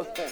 Okay.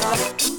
better.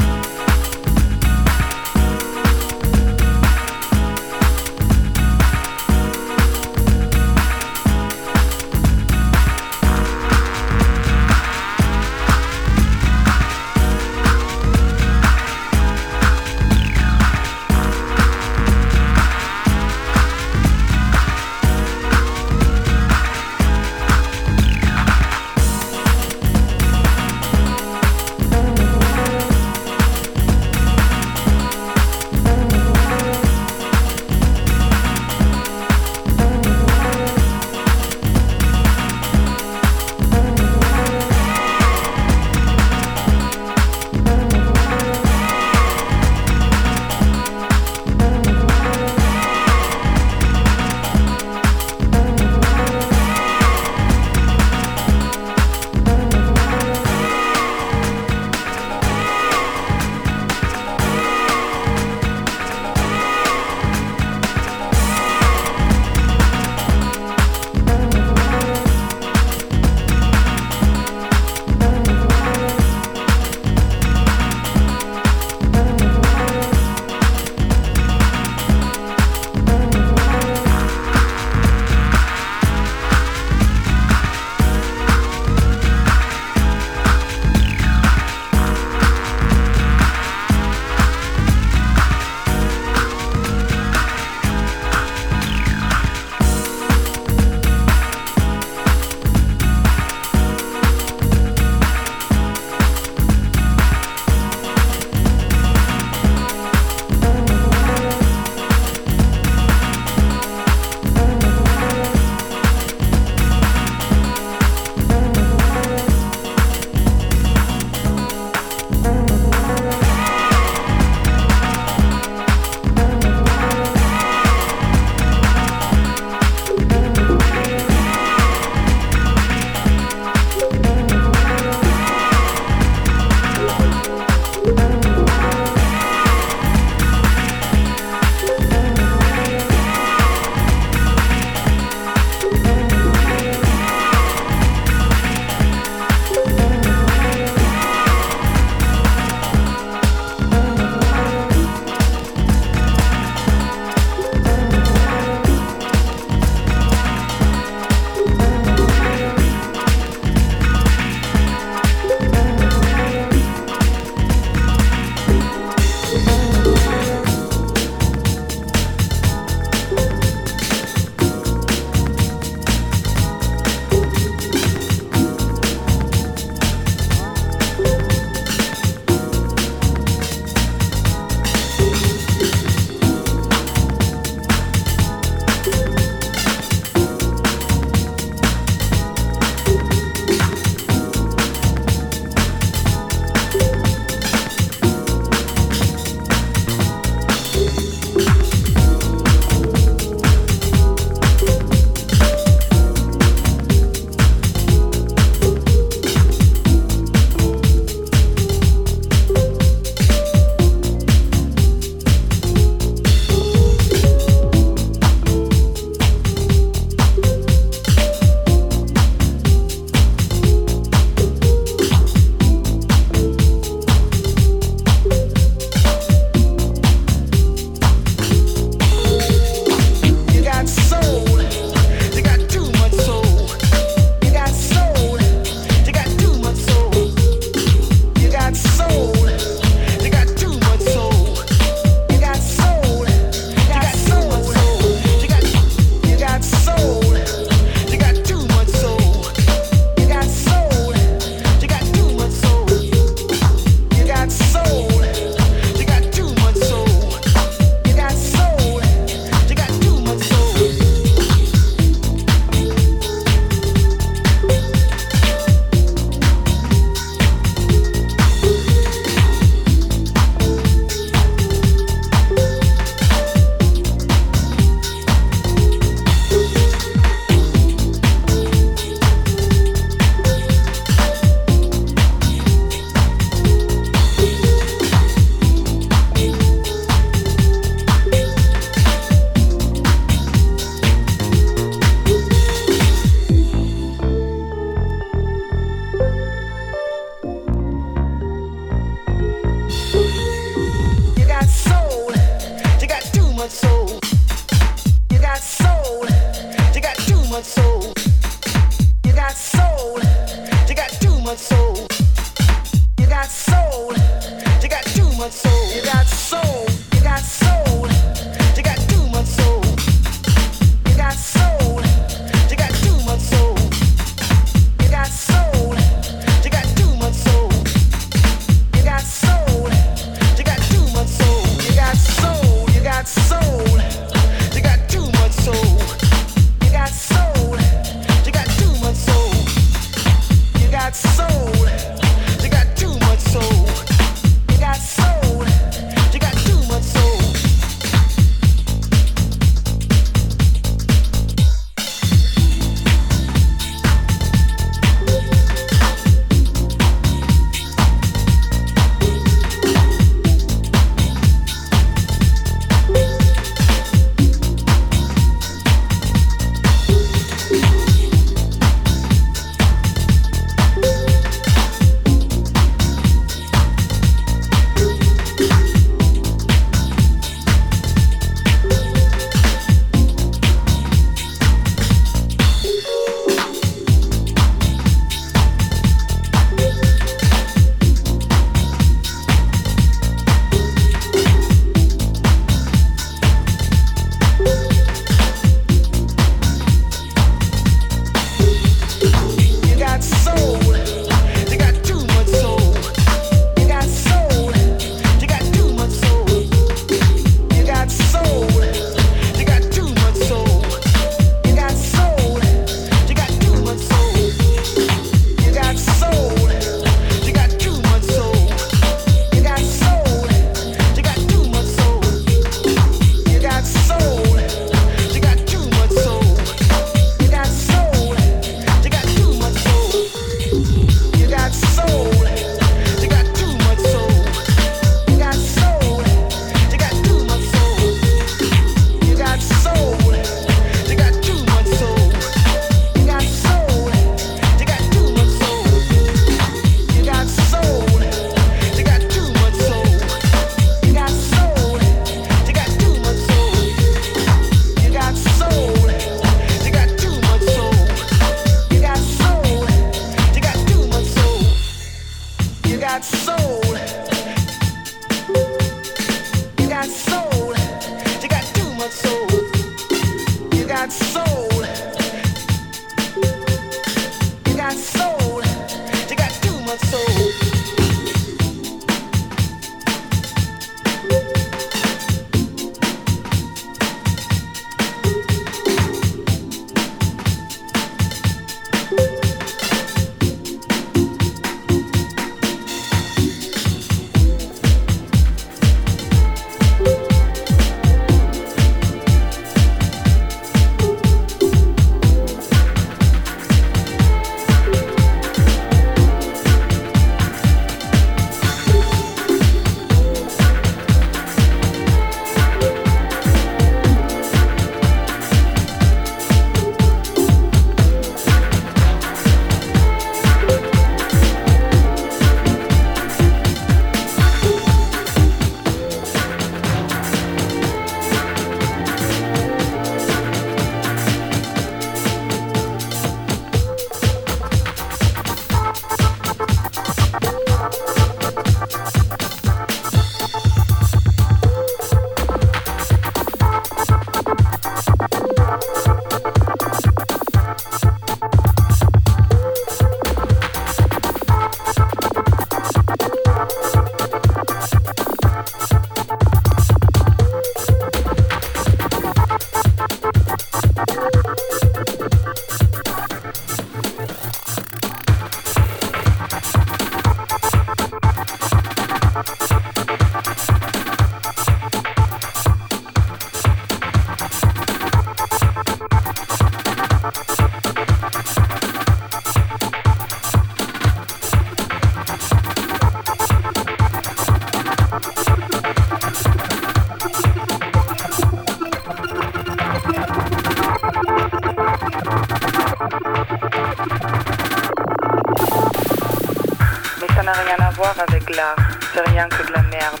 c'est rien que de la merde.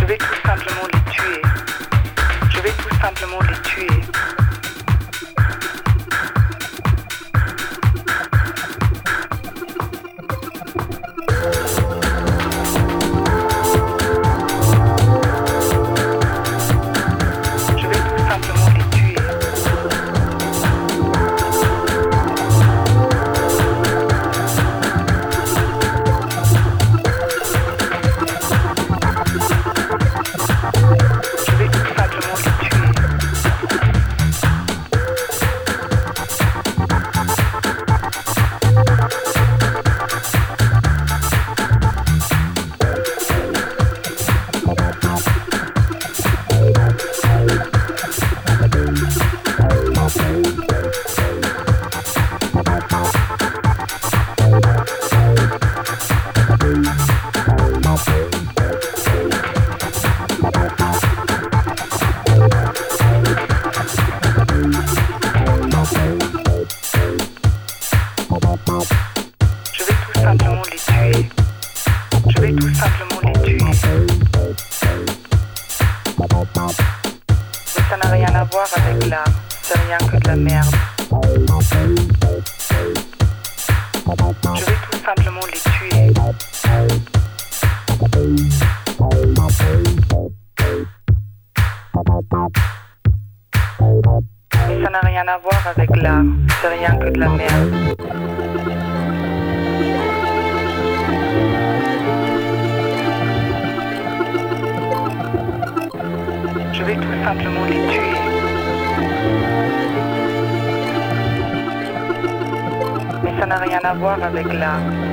Je vais tout simplement les tuer. Je vais tout simplement les tuer.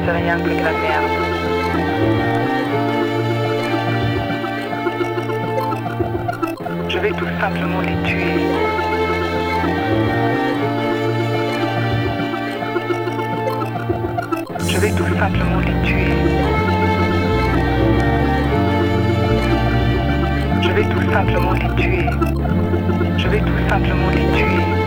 c'est rien que de la merde. Je vais tout simplement les tuer. Je vais tout simplement les tuer. Je vais tout simplement les tuer. Je vais tout simplement les tuer.